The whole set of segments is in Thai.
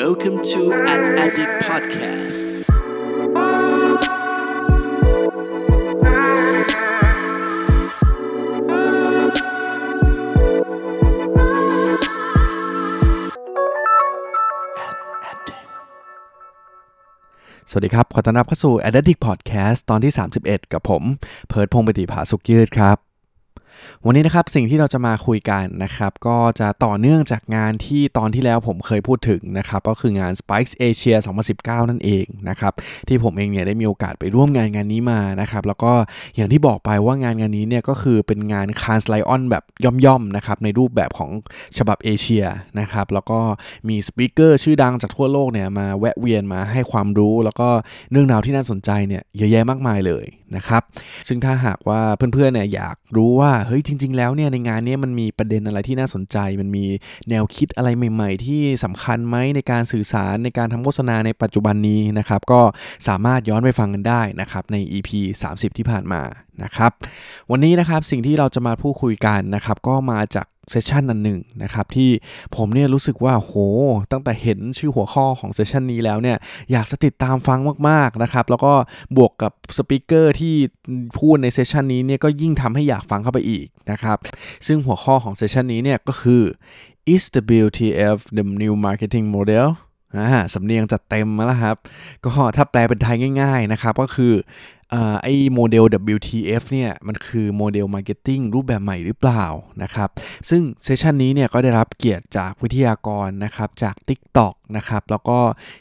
Welcome to An Addict Podcast สวัสดีครับ ขอต้อนรับเข้าสู่ Addict Podcast ตอนที่ 31 กับผม เพิร์ดพงศ์ปฏิภาสุขยืดครับ วันนี้นะครับสิ่งที่เราจะมาคุยกันนะครับก็จะต่อเนื่องจากงานที่ตอนที่แล้วผมเคยพูดถึงนะครับก็คืองาน Spikes Asia 2019 นั่นเองนะครับที่ผมเองเนี่ยได้มีโอกาสไปร่วมงานงานนี้มานะครับแล้วก็อย่างที่บอกไปว่างานงานนี้เนี่ยก็คือเป็นงาน c a n s l i o n แบบย่อมๆนะครับในรูปแบบของฉบับเอเชียนะครับแล้วก็มีสปีกเกอร์ชื่อดังจากทั่วโลกเนี่ยมาแวะเวียนมาให้ความรู้ แล้วก็เรื่องราวที่น่าสนใจเนี่ยเยอะแยะมากมายเลย นะครับ ซึ่งถ้าหากว่าเพื่อนๆเนี่ยอยากรู้ว่าเฮ้ยจริง ๆ แล้วเนี่ยในงานนี้มันมีประเด็นอะไรที่น่าสนใจ มันมีแนวคิดอะไรใหม่ ๆ ที่สำคัญไหมในการสื่อสารในการทำโฆษณาในปัจจุบันนี้นะครับ ก็สามารถย้อนไปฟังกันได้นะครับใน EP 30 ที่ผ่านมานะครับ วันนี้นะครับสิ่งที่เราจะมาพูดคุยกันนะครับ ก็มาจาก เซสชันอันหนึ่งนะครับที่ผมเนี่ยรู้สึกว่าโหตั้งแต่เห็นชื่อหัวข้อของเซสชันนี้แล้วเนี่ยอยากจะติดตามฟังมากๆนะครับแล้วก็บวกกับสปิเกอร์ที่พูดในเซสชันนี้เนี่ยก็ยิ่งทำให้อยากฟังเข้าไปอีกนะครับซึ่งหัวข้อของ session นี้เนี่ยก็คือ is the WTF the new marketing model อ่าสำเนียงจัดเต็มแล้วครับ ก็ถ้าแปลเป็นไทยง่าย ๆ นะครับก็คือไอ้โมเดล WTF เนี่ยมันคือโมเดล marketing รูปแบบใหม่หรือเปล่านะครับ ซึ่ง session นี้เนี่ยก็ได้รับเกียรติจากวิทยากรนะครับจาก TikTok นะครับแล้วก็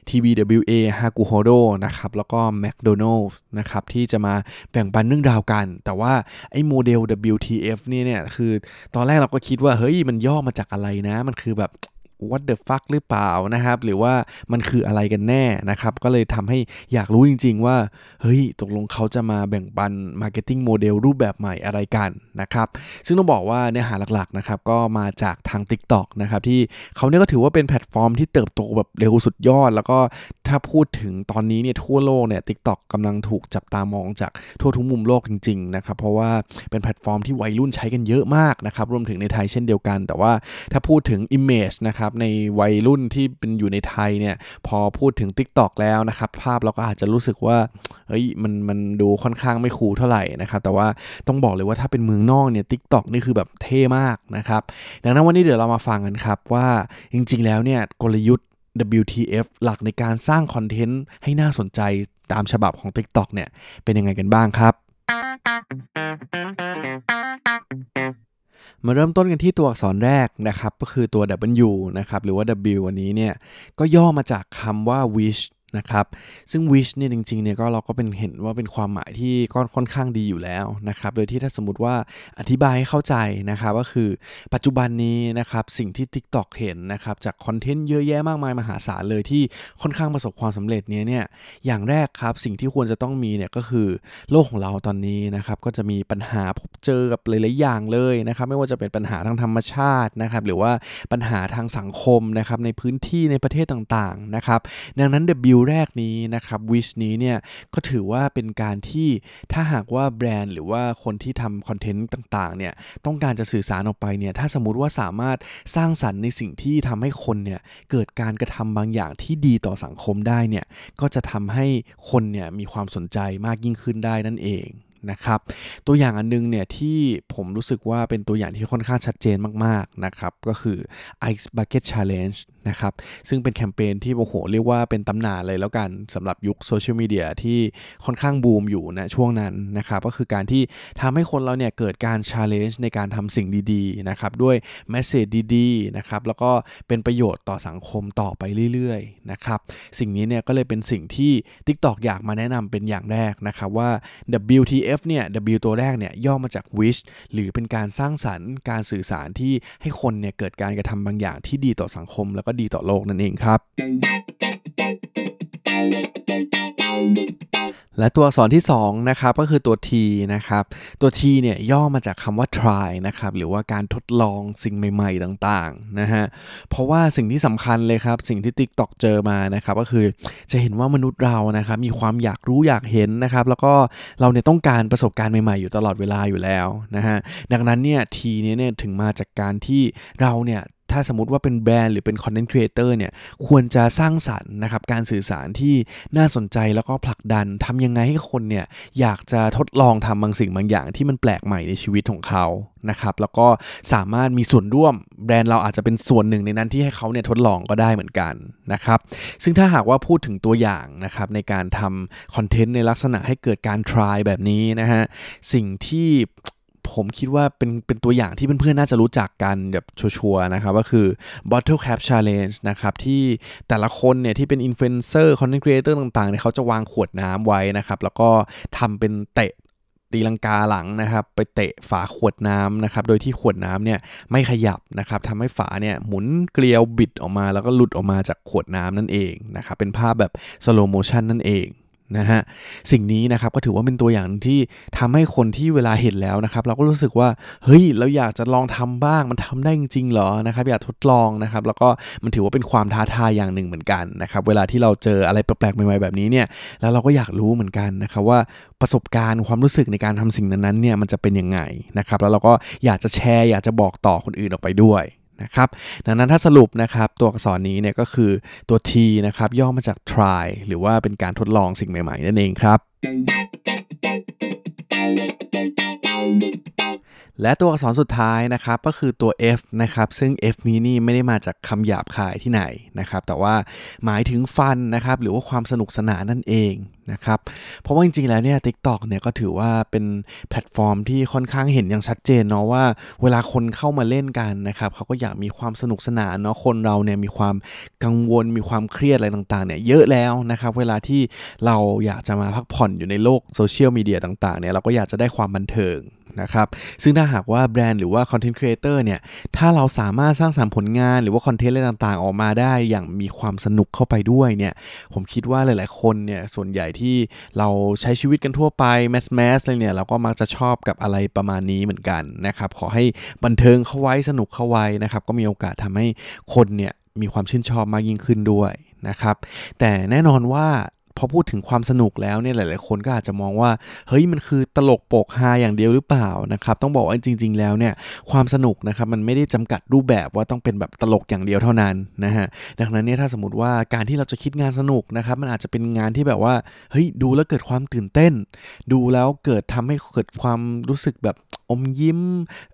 TBWA h a k u h o d o นะครับแล้วก็ McDonald's นะครับที่จะมาแบ่งปันเรื่องราวกัน แต่ว่าไอ้โมเดล WTF เนี่ยเนี่ยคือตอนแรกเราก็คิดว่าเฮ้ยมันย่อมาจากอะไรนะ มันคือแบบ what the fuck หรือเปล่านะครับ หรือว่ามันคืออะไรกันแน่นะครับ ก็เลยทำให้อยากรู้จริง ๆ ว่า เฮ้ย ตกลงเขาจะมาแบ่งปัน marketing model รูปแบบใหม่อะไรกันนะครับ ซึ่งต้องบอกว่าเนื้อหาหลักๆนะครับ ก็มาจากทาง TikTok นะครับ ที่เขาเนี่ยก็ถือว่าเป็นแพลตฟอร์มที่เติบโตแบบเร็วสุดยอด แล้วก็ถ้าพูดถึงตอนนี้เนี่ยทั่วโลกเนี่ย TikTok กำลังถูกจับตามองจากทั่วทุกมุมโลกจริงๆนะครับ เพราะว่าเป็นแพลตฟอร์มที่วัยรุ่นใช้กันเยอะมากนะครับ รวมถึงในไทยเช่นเดียวกัน แต่ว่าถ้าพูดถึง image นะครับในวัยรุ่นที่เป็นอยู่ในไทยเนี่ยพอพูดถึง TikTok แล้วนะครับ ภาพเราก็อาจจะรู้สึกว่าเฮ้ยมันมันดูค่อนข้างไม่คูลเท่าไหร่นะครับ แต่ว่าต้องบอกเลยว่าถ้าเป็นเมืองนอกเนี่ย TikTok นี่คือแบบเท่มากนะครับ ดังนั้นวันนี้เดี๋ยวเรามาฟังกันครับว่าจริง ๆ แล้วเนี่ยกลยุทธ์ WTF หลักในการสร้างคอนเทนต์ให้น่าสนใจตามฉบับของ TikTok เนี่ยเป็นยังไงกันบ้างครับ มาเริ่มต้นกันที่ตัวอักษรแรกนะครับ ก็คือตัว W นะครับ หรือว่า W อันนี้เนี่ย ก็ย่อมาจากคำว่า wish นะครับซึ่ง wish เนี่ยจริงๆเนี่ยก็เราก็เป็นเห็นว่าเป็นความหมายที่ก็ค่อนข้างดีอยู่แล้วนะครับโดยที่ถ้าสมมติว่าอธิบายให้เข้าใจนะครับก็คือปัจจุบันนี้นะครับสิ่งที่ TikTok เห็นนะครับจากคอนเทนต์เยอะแยะมากมายมหาศาลเลยที่ค่อนข้างประสบความสำเร็จเนี้ยเนี่ยอย่างแรกครับสิ่งที่ควรจะต้องมีเนี่ยก็คือโลกของเราตอนนี้นะครับก็จะมีปัญหาพบเจอกับหลายๆอย่างเลยนะครับไม่ว่าจะเป็นปัญหาทางธรรมชาตินะครับหรือว่าปัญหาทางสังคมนะครับในพื้นที่ในประเทศต่างๆนะครับดังนั้น W แรกนี้นะครับวิชนี้เนี่ยก็ถือว่าเป็นการที่ถ้าหากว่าแบรนด์หรือว่าคนที่ทำคอนเทนต์ต่างๆเนี่ยต้องการจะสื่อสารออกไปเนี่ยถ้าสมมติว่าสามารถสร้างสรรค์ในสิ่งที่ทำให้คนเนี่ยเกิดการกระทำบางอย่างที่ดีต่อสังคมได้เนี่ยก็จะทำให้คนเนี่ยมีความสนใจมากยิ่งขึ้นได้นั่นเองนะครับตัวอย่างอันนึงเนี่ยที่ผมรู้สึกว่าเป็นตัวอย่างที่ค่อนข้างชัดเจนมากๆนะครับก็คือ Ice Bucket Challenge นะครับซึ่งเป็นแคมเปญที่โอ้โหเรียกว่าเป็นตำนานเลยแล้วกันสำหรับยุคโซเชียลมีเดียที่ค่อนข้างบูมอยู่นะช่วงนั้นนะครับก็คือการที่ทำให้คนเราเนี่ยเกิดการ challenge ในการทำสิ่งดีๆนะครับด้วยแมสเซจดีๆนะครับแล้วก็เป็นประโยชน์ต่อสังคมต่อไปเรื่อยๆนะครับสิ่งนี้เนี่ยก็เลยเป็นสิ่งที่ TikTok อยากมาแนะนำเป็นอย่างแรกนะครับว่า WTF เนี่ย W ตัวแรกเนี่ยย่อมาจาก wish หรือเป็นการสร้างสรรค์การสื่อสารที่ให้คนเนี่ยเกิดการกระทำบางอย่างที่ดีต่อสังคมแล้วก็ดีต่อโลกนั่นเองครับ และตัวอักษรที่2นะครับก็คือตัว T นะครับตัว T เนี่ยย่อมาจากคำว่า try นะครับหรือว่าการทดลองสิ่งใหม่ ๆ ต่างๆนะฮะเพราะว่าสิ่งที่สำคัญเลยครับ สิ่งที่ TikTok เจอมานะครับก็คือจะเห็นว่ามนุษย์เรานะครับมีความอยากรู้อยากเห็นนะครับแล้วก็เราเนี่ยต้องการประสบการณ์ใหม่ๆ อยู่ตลอดเวลาอยู่แล้วนะฮะดังนั้นเนี่ย T เนี่ยถึงมาจากการที่เราเนี่ย ถ้าสมมติว่าเป็นแบรนด์หรือเป็น content creator เนี่ยควรจะสร้างสรรค์นะครับการสื่อสารที่น่าสนใจแล้วก็ผลักดันทำยังไงให้คนเนี่ยอยากจะทดลองทำบางสิ่งบางอย่างที่มันแปลกใหม่ในชีวิตของเขานะครับแล้วก็สามารถมีส่วนร่วมแบรนด์เราอาจจะเป็นส่วนหนึ่งในนั้นที่ให้เขาเนี่ยทดลองก็ได้เหมือนกันนะครับซึ่งถ้าหากว่าพูดถึงตัวอย่างนะครับในการทำ content ในลักษณะให้เกิดการ try แบบนี้นะฮะสิ่งที่ ผมคิดว่าเป็นเป็นตัวอย่างที่เพื่อนๆน่าจะรู้จักกันแบบชัวร์ๆนะครับก็คือ bottle cap challenge นะครับที่แต่ละคนเนี่ยที่เป็น influencer content creator ต่างๆเนี่ยเขาจะวางขวดน้ำไว้นะครับ แล้วก็ทำเป็นเตะตีลังกาหลังนะครับไปเตะฝาขวดน้ำนะครับโดยที่ขวดน้ำเนี่ยไม่ขยับนะครับทำให้ฝาเนี่ยหมุนเกลียวบิดออกมา แล้วก็หลุดออกมาจากขวดน้ำนั่นเองนะครับเป็นภาพแบบสโลโมชันนั่นเอง นะฮะสิ่งนี้นะครับก็ถือว่าเป็นตัวอย่างที่ทำให้คนที่เวลาเห็นแล้วนะครับ เราก็รู้สึกว่าเฮ้ยเราอยากจะลองทำบ้างมันทำได้จริงๆเหรอนะครับอยากทดลองนะครับแล้วก็มันถือว่าเป็นความท้าทายอย่างหนึ่งเหมือนกันนะครับเวลาที่เราเจออะไรแปลกๆใหม่ๆแบบนี้เนี่ยแล้วเราก็อยากรู้เหมือนกันนะครับว่าประสบการณ์ความรู้สึกในการทำสิ่งนั้นๆเนี่ยมันจะเป็นยังไงนะครับแล้วเราก็อยากจะแชร์อยากจะบอกต่อคนอื่นออกไปด้วย นะครับ ดังนั้นถ้าสรุปนะครับตัวอักษรนี้เนี่ยก็คือตัว T นะครับย่อมาจาก try หรือว่าเป็นการทดลองสิ่งใหม่ๆ นั่นเองครับ และตัวอักษรสุดท้ายนะครับก็คือตัว F นะครับซึ่ง F นี้นี่ไม่ได้มาจากคำหยาบคายที่ไหนนะครับแต่ว่าหมายถึงฟันนะครับหรือว่าความสนุกสนานนั่นเองนะครับ เพราะว่าจริงๆ แล้วเนี่ย TikTok เนี่ยก็ถือว่าเป็นแพลตฟอร์มที่ค่อนข้างเห็นอย่างชัดเจนเนาะว่าเวลาคนเข้ามาเล่นกันนะครับเขาก็อยากมีความสนุกสนานเนาะคนเราเนี่ยมีความกังวลมีความเครียดอะไรต่างๆเนี่ยเยอะแล้วนะครับเวลาที่เราอยากจะมาพักผ่อนอยู่ในโลกโซเชียลมีเดียต่างๆเนี่ยเราก็อยากจะได้ความบันเทิงนะครับซึ่งถ้าหากว่าแบรนด์หรือว่า content creator เนี่ยถ้าเราสามารถสร้างสรรค์ผลงานหรือว่า content อะไรต่างๆ ออกมาได้อย่างมีความสนุกเข้าไปด้วยเนี่ยผมคิดว่าหลายๆคนเนี่ยส่วนใหญ่ที่เราใช้ชีวิตกันทั่วไป mass mass เลยเนี่ยเราก็มักจะชอบกับอะไรประมาณนี้เหมือนกันนะครับขอให้บันเทิงเข้าไว้สนุกเข้าไว้นะครับก็มีโอกาสทำให้คนเนี่ยมีความชื่นชอบมากยิ่งขึ้นด้วยนะครับแต่แน่นอนว่า พอพูดถึงความสนุกแล้วเนี่ยหลาย ๆ คนก็อาจจะมองว่าเฮ้ยมันคือตลกโปกฮาอย่างเดียวหรือเปล่านะครับต้องบอกว่าจริง ๆ แล้วเนี่ยความสนุกนะครับมันไม่ได้จำกัดรูปแบบว่าต้องเป็นแบบตลกอย่างเดียวเท่านั้นนะฮะดังนั้นเนี่ยถ้าสมมติว่าการที่เราจะคิดงานสนุกนะครับมันอาจจะเป็นงานที่แบบว่าเฮ้ยดูแล้วเกิดความตื่นเต้น ดูแล้วเกิดทำให้เกิดความรู้สึกแบบ อมยิ้ม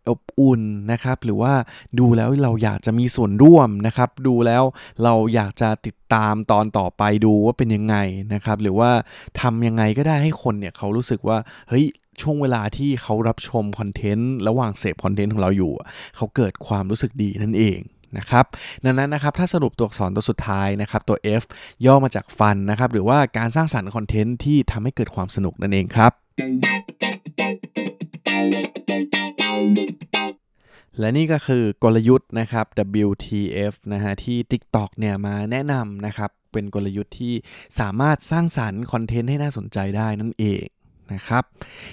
อบอุ่นนะครับ หรือว่าดูแล้วเราอยากจะมีส่วนร่วมนะครับ ดูแล้วเราอยากจะติดตามตอนต่อไปดูว่าเป็นยังไงนะครับ หรือว่าทำยังไงก็ได้ให้คนเนี่ยเขารู้สึกว่าเฮ้ยช่วงเวลาที่เขารับชมคอนเทนต์ระหว่างเสพคอนเทนต์ของเราอยู่ เขาเกิดความรู้สึกดีนั่นเองนะครับดังนั้นนะครับถ้าสรุปตัวอักษรตัวสุดท้ายนะครับตัว F ย่อมาจากฟันนะครับหรือว่าการสร้างสรรค์คอนเทนต์ที่ทำให้เกิดความสนุกนั่นเองครับ และนี่ก็คือกลยุทธ์นะครับ WTF นะฮะที่ TikTok เนี่ยมาแนะนำนะครับ เป็นกลยุทธ์ที่สามารถสร้างสรรค์คอนเทนต์ให้น่าสนใจได้นั่นเอง นะครับ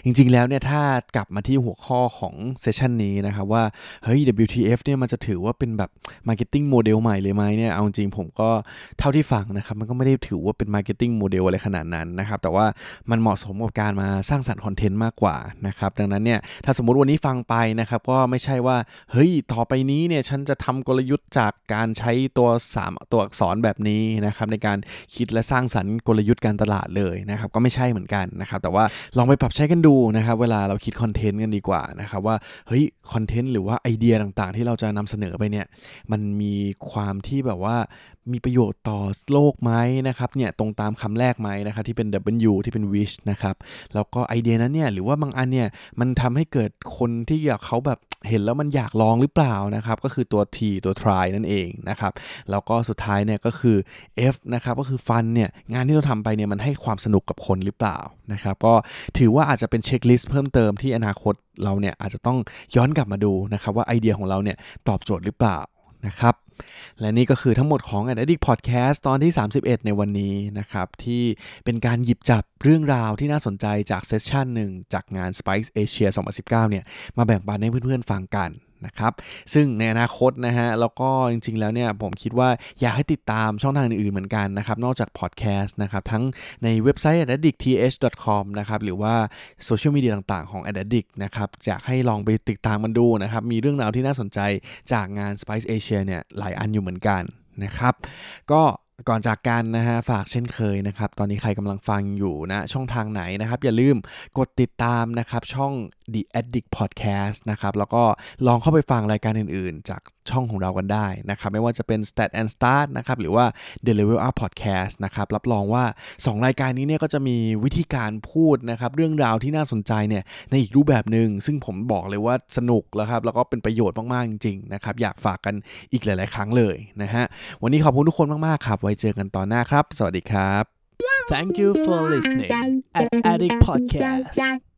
จริงๆแล้วเนี่ยถ้ากลับมาที่หัวข้อของเซสชันนี้นะครับว่า เฮ้ย WTF เนี่ยมันจะถือว่าเป็นแบบ Marketing Model ใหม่เลยไหมเนี่ย เอาจริงผมก็เท่าที่ฟังนะครับ มันก็ไม่ได้ถือว่าเป็น Marketing Model อะไรขนาดนั้นนะครับ แต่ว่ามันเหมาะสมกับการมาสร้างสรรค์คอนเทนต์มากกว่านะครับ ดังนั้นเนี่ยถ้าสมมติวันนี้ฟังไปนะครับ ก็ไม่ใช่ว่า เฮ้ย ต่อไปนี้เนี่ยฉันจะทำกลยุทธ์จากการใช้ตัว 3 ตัวอักษรแบบนี้นะครับในการคิดและสร้างสรรค์กลยุทธ์การตลาดเลยนะครับก็ไม่ใช่เหมือนกันนะครับแต่ว่าลองไปปรับใช้กันดูนะครับเวลาเราคิดคอนเทนต์กันดีกว่านะครับว่าเฮ้ยคอนเทนต์หรือว่าไอเดียต่างๆ ที่เราจะนำเสนอไปเนี่ยมันมีความที่แบบว่ามีประโยชน์ต่อโลกไหมนะครับเนี่ยตรงตามคำแรกไหมนะครับที่เป็น W ที่เป็น wish นะครับแล้วก็ไอเดียนั้นเนี่ยหรือว่าบางอันเนี่ยมันทำให้เกิดคนที่อยากเขาแบบเห็นแล้วมันอยากลองหรือเปล่านะครับ ก็คือตัว T ตัว try นั่นเองนะครับ แล้วก็สุดท้ายเนี่ยก็คือ F นะครับ ก็คือฟันเนี่ย งานที่เราทำไปเนี่ยมันให้ความสนุกกับคนหรือเปล่านะครับ ก็ถือว่าอาจจะเป็นเช็คลิสต์เพิ่มเติมที่อนาคตเราเนี่ยอาจจะต้องย้อนกลับมาดูนะครับว่าไอเดียของเราเนี่ยตอบโจทย์หรือเปล่านะครับ และนี่ก็คือทั้งหมดของ Addict Podcast ตอนที่ 31 ในวันนี้นะครับ ที่เป็นการหยิบจับเรื่องราวที่น่าสนใจจากเซสชันหนึ่งจากงาน Spice Asia 2019 เนี่ย มาแบ่งปันให้เพื่อนๆฟังกัน นะครับ ซึ่งในอนาคตนะฮะ แล้วก็จริง ๆ แล้วเนี่ยผมคิดว่าอยากให้ติดตามช่องทางอื่นๆเหมือนกันนะครับ นอกจากพอดแคสต์นะครับ ทั้งในเว็บไซต์ addicth.com นะครับ หรือว่าโซเชียลมีเดียต่างๆของ addict นะครับ อยากให้ลองไปติดตามมันดูนะครับ มีเรื่องราวที่น่าสนใจจากงาน Spice Asia เนี่ยหลายอันอยู่เหมือนกันนะครับ ก็ ก่อนจากกันนะฮะฝากเช่นเคยนะครับ ตอนนี้ใครกำลังฟังอยู่นะช่องทางไหนนะครับ อย่าลืมกดติดตามนะครับ ช่อง The Addict Podcast นะครับ แล้วก็ลองเข้าไปฟังรายการอื่นๆ จากช่องของเรากันได้นะครับ ไม่ว่าจะเป็น Stat and Start นะครับ หรือว่า The Level Up Podcast นะครับ รับรองว่า 2 รายการนี้เนี่ยก็จะมีวิธีการพูดนะครับ เรื่องราวที่น่าสนใจเนี่ยในอีกรูปแบบหนึ่งซึ่งผมบอกเลยว่าสนุกแล้วครับแล้วก็เป็นประโยชน์มากๆจริงๆนะครับอยากฝากกันอีกหลาย ๆ ครั้งเลยนะฮะวันนี้ขอบคุณทุกคนมากๆครับว้เจอกันตอนหน้าครับ สวัสดีครับ Thank you for listening at Addict Podcast.